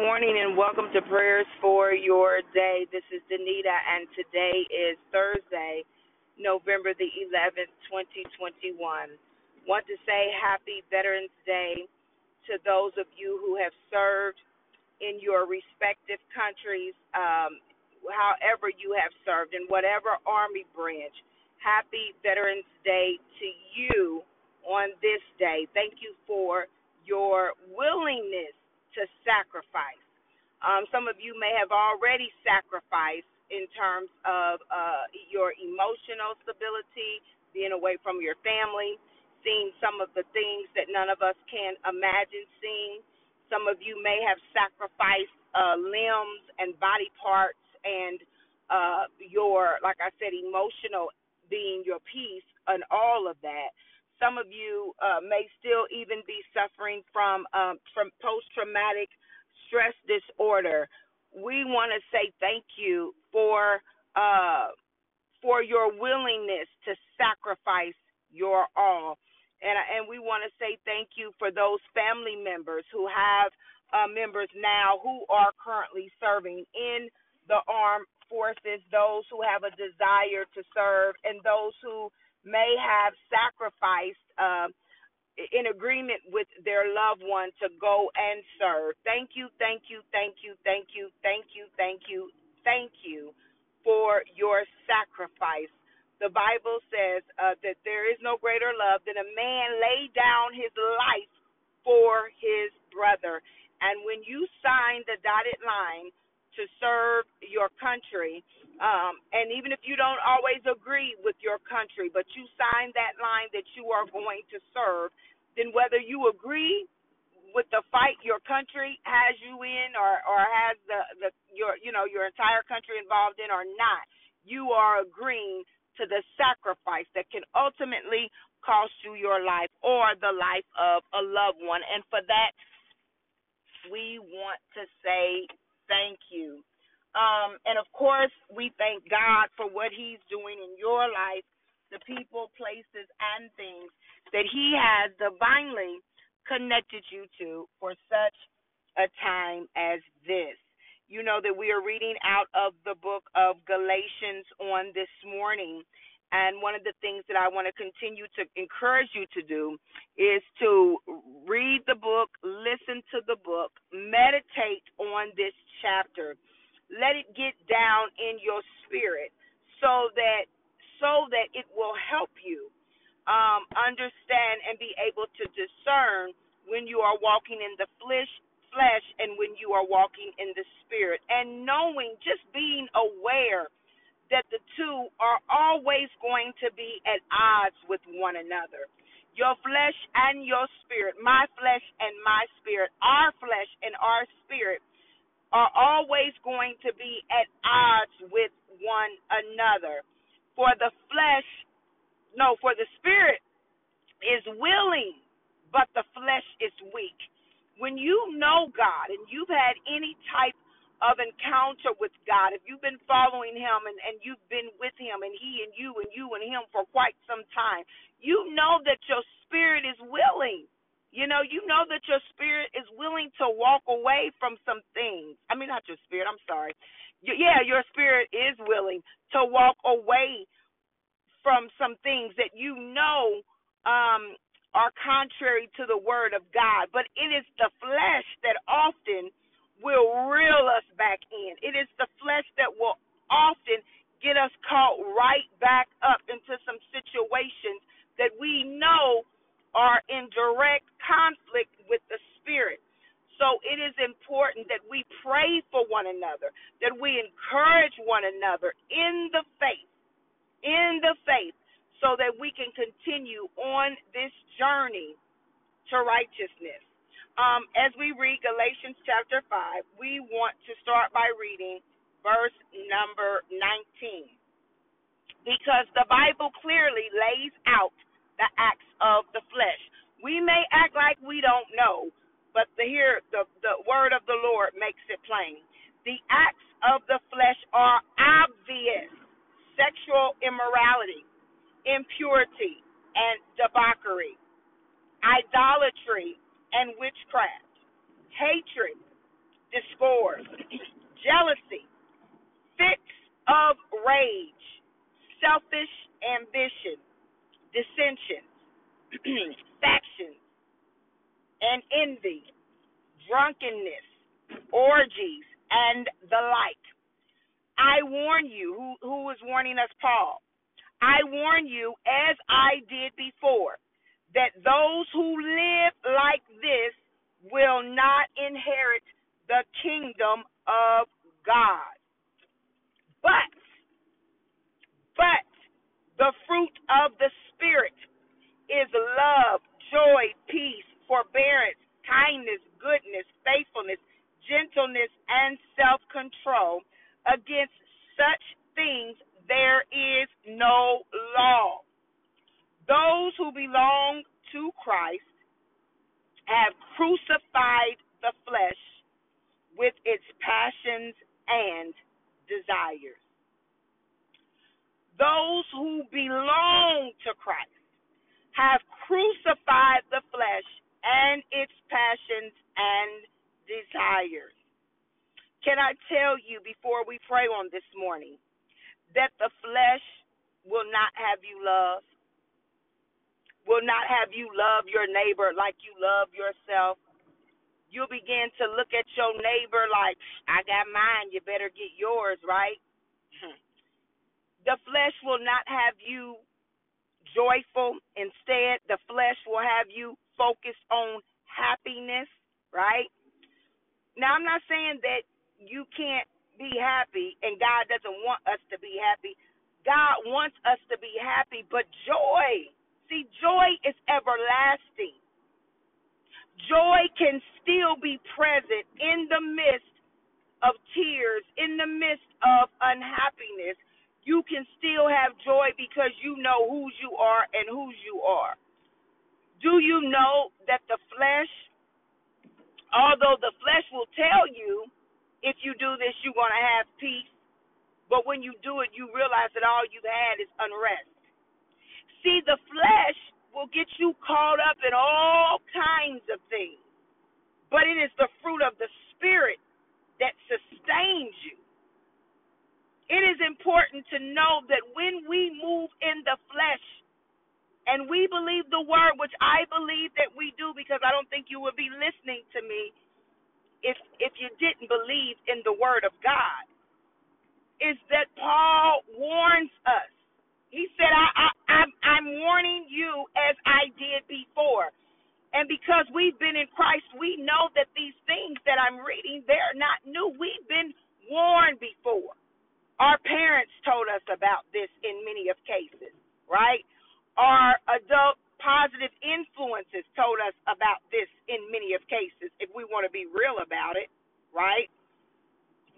morning and welcome to prayers for your day. This is Danita and today is Thursday, November the 11th, 2021. Want to say happy Veterans Day to those of you who have served in your respective countries, um, however you have served, in whatever Army branch. Happy Veterans Day to you on this day. Thank you for your willingness to sacrifice. Um, some of you may have already sacrificed in terms of uh, your emotional stability, being away from your family, seeing some of the things that none of us can imagine seeing. Some of you may have sacrificed uh, limbs and body parts and uh, your, like I said, emotional being your peace and all of that. Some of you uh, may still even be suffering from um, from post traumatic stress disorder. We want to say thank you for uh, for your willingness to sacrifice your all, and and we want to say thank you for those family members who have uh, members now who are currently serving in the armed forces, those who have a desire to serve, and those who may have sacrificed uh, in agreement with their loved one to go and serve. Thank you, thank you, thank you, thank you, thank you, thank you, thank you for your sacrifice. The Bible says uh, that there is no greater love than a man lay down his life for his brother. And when you sign the dotted line to serve your country, um, and even if you don't always agree with your country, but you sign that line that you are going to serve, then whether you agree with the fight your country has you in or or has the the your you know your entire country involved in or not you are agreeing to the sacrifice that can ultimately cost you your life or the life of a loved one. And for that we want to say thank you um and of course we thank God for what he's doing in your life the people places and things that He has divinely connected you to for such a time as this. You know that we are reading out of the book of Galatians on this morning. And one of the things that I want to continue to encourage you to do is to read the book, listen to the book, meditate on this chapter. Let it get down in your spirit so that so that it will help you um, understand and be able to discern when you are walking in the flesh flesh and when you are walking in the spirit. And knowing just being aware that the two are always going to be at odds with one another. Your flesh and your spirit my flesh and my spirit our flesh and our spirit are always going to be at odds with one another for the flesh no, for the spirit is willing, but the flesh is weak. When you know God and you've had any type of encounter with God, if you've been following Him and, and you've been with Him and He and you and you and Him for quite some time, you know that your spirit is willing. You know, you know that your spirit is willing to walk away from some things. I mean, not your spirit, I'm sorry. Yeah, your spirit is willing to walk away from some things that you know um, are contrary to the word of God. But it is the flesh that often will reel us back in. It is the flesh that will often get us caught right back up into some situations that we know are in direct conflict with the spirit. So it is important that we pray for one another, that we encourage one another in the faith in the faith so that we can continue on this journey to righteousness. Um, as we read Galatians chapter 5, we want to start by reading verse number 19. Because the Bible clearly lays out the acts of the flesh. We may act like we don't know, but the here the, the word of the Lord makes it plain. The acts of the flesh are obvious sexual immorality, impurity, and debauchery, idolatry, and witchcraft, hatred, discord, jealousy, fits of rage, selfish ambition, dissensions, factions, and envy, drunkenness, orgies, and the like. I warn you, who, who is warning us, Paul? I warn you, as I did before, that those who live like this will not inherit the kingdom of God. But, but, the fruit of the Spirit is love, joy, peace, forbearance, kindness, goodness, faithfulness, gentleness, and self control. Against such things there is no law. Those who belong to Christ have crucified the flesh with its passions and desires. Those who belong to Christ have crucified the flesh and its passions and desires. Can I tell you before we pray on this morning that the flesh will not have you love? Will not have you love your neighbor like you love yourself? You'll begin to look at your neighbor like, I got mine, you better get yours, right? the flesh will not have you joyful. Instead, the flesh will have you focused on happiness, right? Now, I'm not saying that you can't be happy and God doesn't want us to be happy. God wants us to be happy, but joy, see, joy is everlasting. Joy can still be present in the midst of tears, in the midst of unhappiness. You can still have joy because you know whose you are and whose you are. Do you know that the flesh, although the flesh will tell you if you do this, you're going to have peace. But when you do it, you realize that all you've had is unrest. See, the flesh will get you caught up in all kinds of things, but it is the fruit of the Spirit that sustains you. It is important to know that when we move in the flesh and we believe the word, which I believe that we do because I don't think you would be listening to me if if you didn't believe in the word of God, is that Paul warns us. He said, I, I, I'm, I'm warning you as I did before. And because we've been in Christ, we know that these things that I'm reading, they're not new. We've been warned before. Our parents told us about this in many of cases, right? Our adult positive influences told us about this in many of cases, if we want to be real about it, right?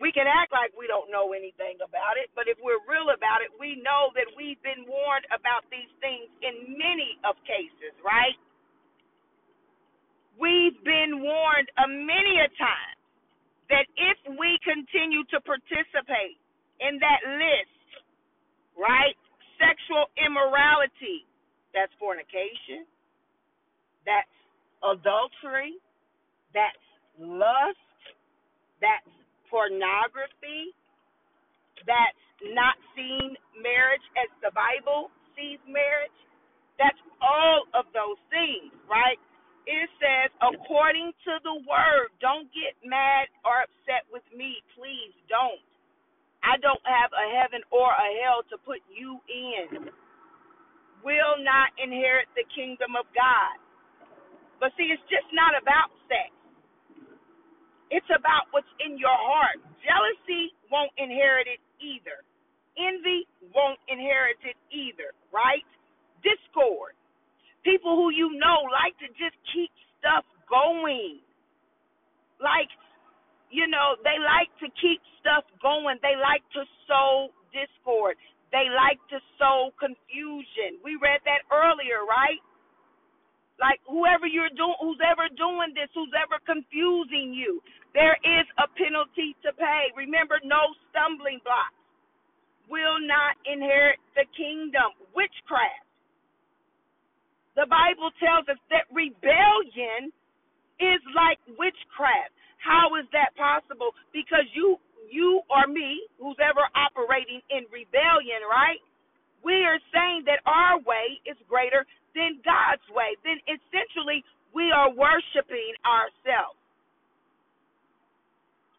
We can act like we don't know anything about it, but if we're real about it, we know that we've been warned about these things in many of cases, right? We've been warned a many a time that if we continue to participate in that list, right? Sexual immorality, that's fornication. That's adultery. That's lust. That's pornography. That's not seeing marriage as the Bible sees marriage. That's all of those things, right? It says, according to the word, don't get mad or upset with me. Please don't. I don't have a heaven or a hell to put you in will not inherit the kingdom of God. But see, it's just not about sex. It's about what's in your heart. Jealousy won't inherit it either. Envy won't inherit it either, right? Discord. People who you know like to just keep stuff going. Like, you know, they like to keep stuff going. They like to sow discord. They like to sow confusion. We read that earlier, right? Like whoever you're doing, who's ever doing this, who's ever confusing you, there is a penalty to pay. Remember, no stumbling blocks will not inherit the kingdom. Witchcraft. The Bible tells us that rebellion is like witchcraft. How is that possible? Because you you or me, who's ever operating in rebellion, right? We are saying that our way is greater than God's way. Then essentially we are worshiping ourselves.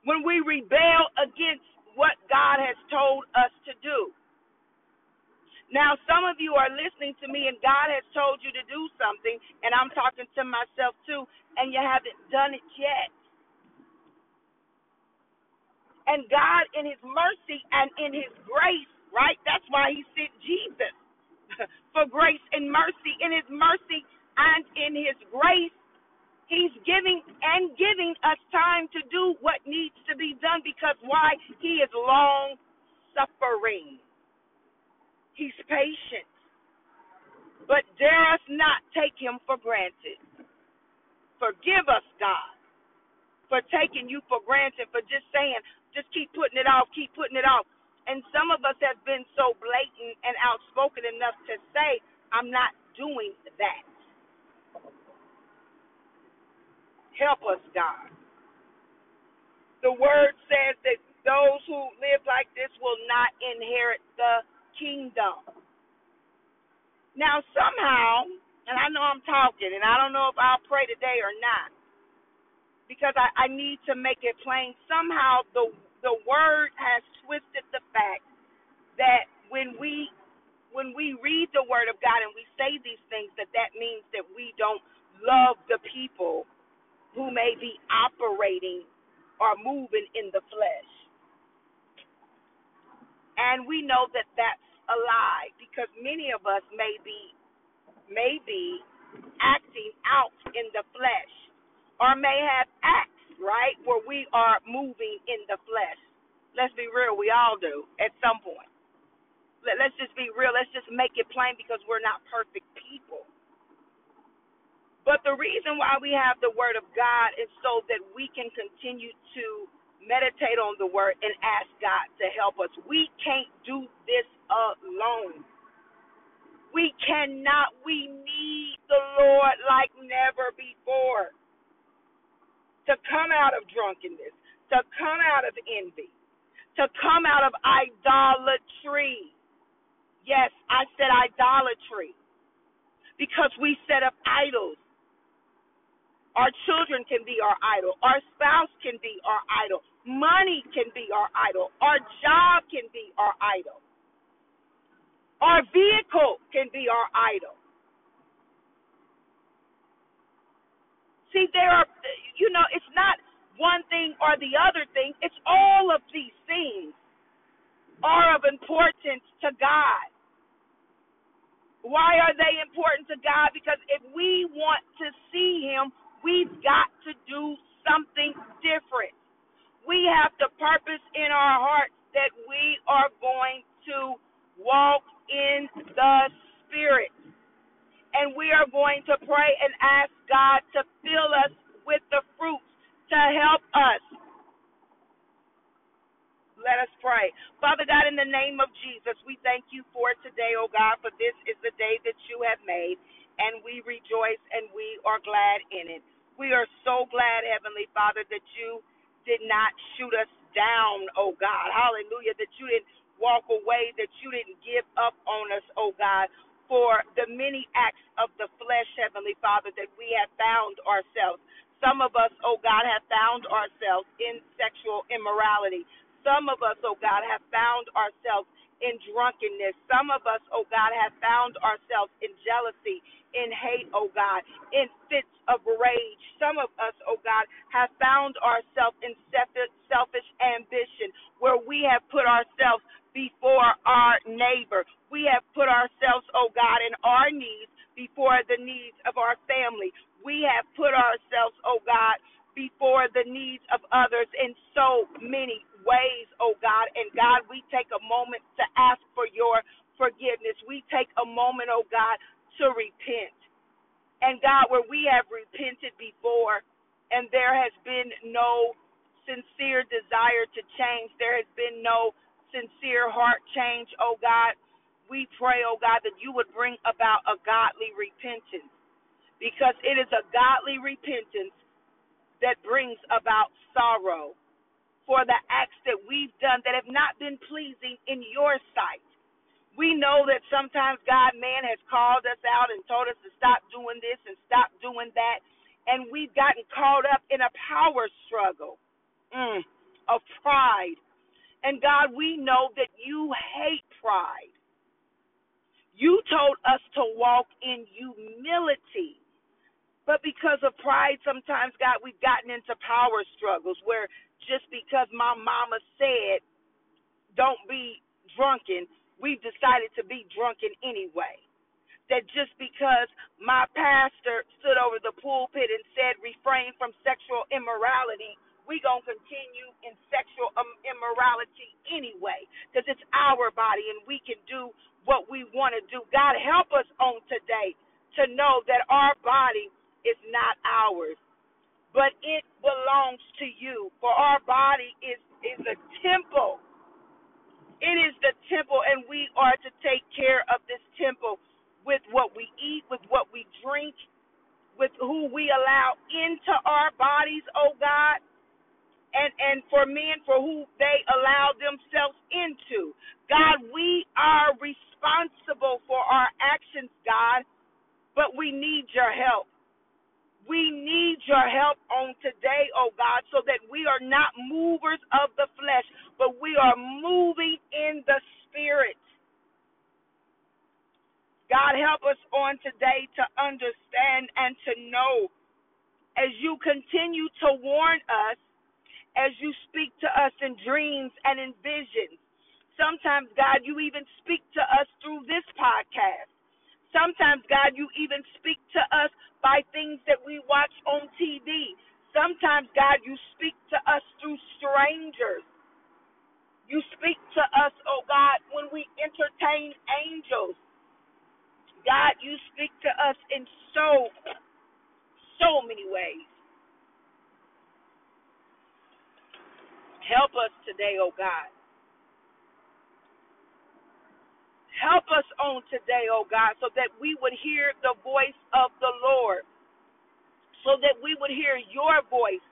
When we rebel against what God has told us to do. Now, some of you are listening to me and God has told you to do something, and I'm talking to myself too, and you haven't done it yet. And God, in His mercy and in His grace, right? That's why He sent Jesus for grace and mercy. In His mercy and in His grace, He's giving and giving us time to do what needs to be done because why? He is long suffering. He's patient. But dare us not take him for granted. Forgive us, God, for taking you for granted, for just saying, just keep putting it off, keep putting it off. And some of us have been so blatant and outspoken enough to say, I'm not doing that. Help us, God. The word says that those who live like this will not inherit the kingdom. Now, somehow, and I know I'm talking, and I don't know if I'll pray today or not, because I, I need to make it plain. Somehow, the the word has twisted the fact that when we when we read the word of God and we say these things, that that means that we don't love the people who may be operating or moving in the flesh. And we know that that's a lie because many of us may be may be acting out in the flesh or may have acts, right, where we are moving in the flesh. Let's be real, we all do at some point. Let, let's just be real. Let's just make it plain because we're not perfect people. But the reason why we have the Word of God is so that we can continue to meditate on the Word and ask God to help us. We can't do this alone. We cannot. We need the Lord like never before to come out of drunkenness, to come out of envy, to come out of idolatry. Yes, I said idolatry because we set up idols. Our children can be our idol. Our spouse can be our idol. Money can be our idol. Our job can be our idol. Our vehicle can be our idol. See, there are, you know, it's not one thing or the other thing, it's all of these things are of importance to God. Why are they important to God? Because if we want to see Him, we've got to do something different. We have the purpose in our hearts that we are going to walk in the Spirit. And we are going to pray and ask God to fill us with the fruits to help us. Let us pray. Father God, in the name of Jesus, we thank you for today, oh God, for this is the day that you have made, and we rejoice and we are glad in it. We are so glad, Heavenly Father, that you did not shoot us down, oh God. Hallelujah. That you didn't walk away, that you didn't give up on us, oh God, for the many acts of the flesh, Heavenly Father, that we have found ourselves. Some of us, oh God, have found ourselves in sexual immorality. Some of us, oh God, have found ourselves in drunkenness. Some of us, oh God, have found ourselves in jealousy, in hate, oh God, in fits of rage. Some of us, oh God, have found ourselves in selfish ambition where we have put ourselves before our neighbor. We have put ourselves, oh God, in our needs before the needs of our family. We have put ourselves, oh God, before the needs of others in so many ways, oh God. And God, we take a moment to ask for your forgiveness. We take a moment, oh God, to repent. And God, where we have repented before and there has been no sincere desire to change, there has been no sincere heart change, oh God, we pray, oh God, that you would bring about a godly repentance. Because it is a godly repentance that brings about sorrow for the acts that we've done that have not been pleasing in your sight. We know that sometimes God, man, has called us out and told us to stop doing this and stop doing that, and we've gotten caught up in a power struggle mm, of pride. And God, we know that you hate pride. You told us to walk in humility. But because of pride, sometimes, God, we've gotten into power struggles where just because my mama said, don't be drunken, we've decided to be drunken anyway. That just because my pastor stood over the pulpit and said, refrain from sexual immorality, we going to continue in sexual um, immorality anyway. Because it's our body and we can do what we want to do. God, help us on today to know that our body is not ours, but it belongs to you. For our body is is a temple. It is the temple, and we are to take care of this temple with what we eat, with what we drink, with who we allow into our bodies, oh God, and and for men for who they allow themselves into. God, we are responsible for our actions, God, but we need your help. We need your help on today, oh God, so that we are not movers of the flesh, but we are moving in the spirit. God, help us on today to understand and to know as you continue to warn us, as you speak to us in dreams and in visions. Sometimes, God, you even speak to us through this podcast. Sometimes, God, you even speak to us by things that we watch on TV. Sometimes, God, you speak to us through strangers. You speak to us, oh God, when we entertain angels. God, you speak to us in so, so many ways. Help us today, oh God. Help us on today, oh God, so that we would hear the voice of the Lord, so that we would hear your voice,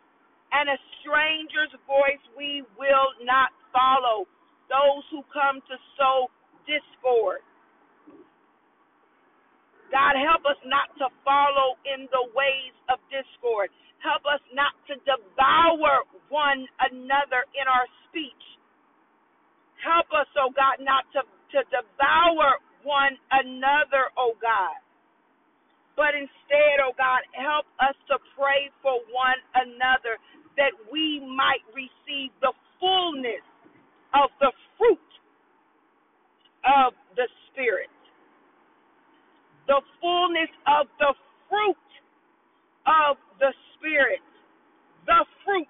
and a stranger's voice we will not follow. Those who come to sow discord. God, help us not to follow in the ways of discord. Help us not to devour one another in our speech. Help us, oh God, not to to devour one another, oh God. But instead, oh God, help us to pray for one another that we might receive the fullness of the fruit of the Spirit. The fullness of the fruit of the Spirit. The fruit.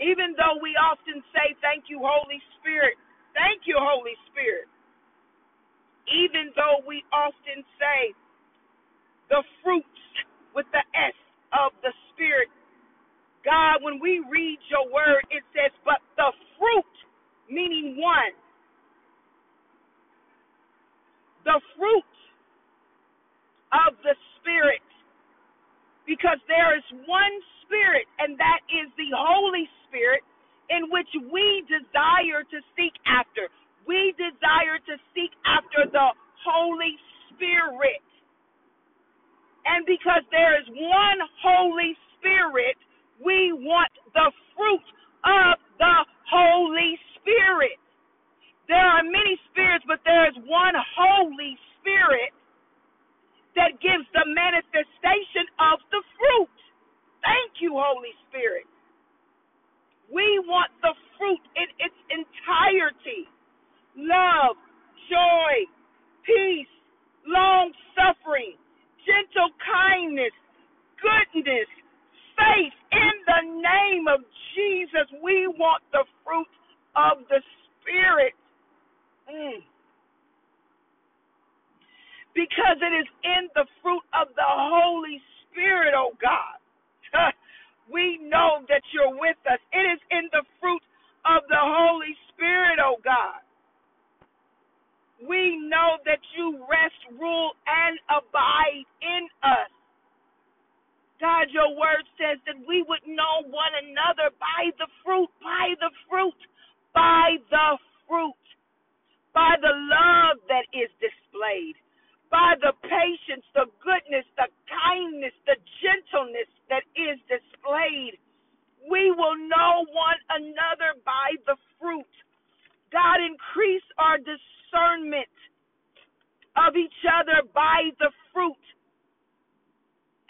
Even though we often say, Thank you, Holy Spirit, Thank you, Holy Spirit. Even though we often say the fruits with the S of the Spirit, God, when we read your word, it says, but the fruit, meaning one, the fruit of the Spirit, because there is one Spirit, and that is the Holy Spirit in which we desire to seek after. We desire to seek after the Holy Spirit. And because there is one Holy Spirit, we want the fruit of the Holy Spirit. There are many spirits, but there is one Holy Spirit that gives the manifestation of the fruit. Thank you, Holy Spirit. We want the fruit in its entirety love, joy, peace, long suffering, gentle kindness, goodness, faith. In the name of Jesus, we want the fruit of the Spirit. Mm. Because it is in the fruit of the Holy Spirit, oh God. we know that you're with us. It is in the fruit of the Holy Spirit, oh God. We know that you rest, rule, and abide in us. God, your word says that we would know one another by the fruit, by the fruit, by the fruit, by the love that is displayed, by the patience, the goodness, the kindness, the gentleness that is displayed. We will know one another by the fruit. God, increase our discernment of each other by the fruit.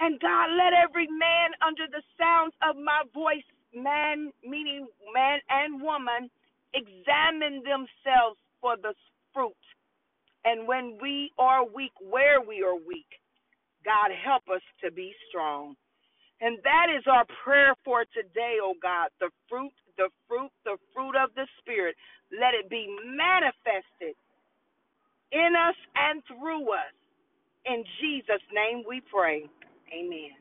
And God, let every man under the sounds of my voice, man, meaning man and woman, examine themselves for the. And when we are weak, where we are weak, God, help us to be strong. And that is our prayer for today, oh God. The fruit, the fruit, the fruit of the Spirit. Let it be manifested in us and through us. In Jesus' name we pray. Amen.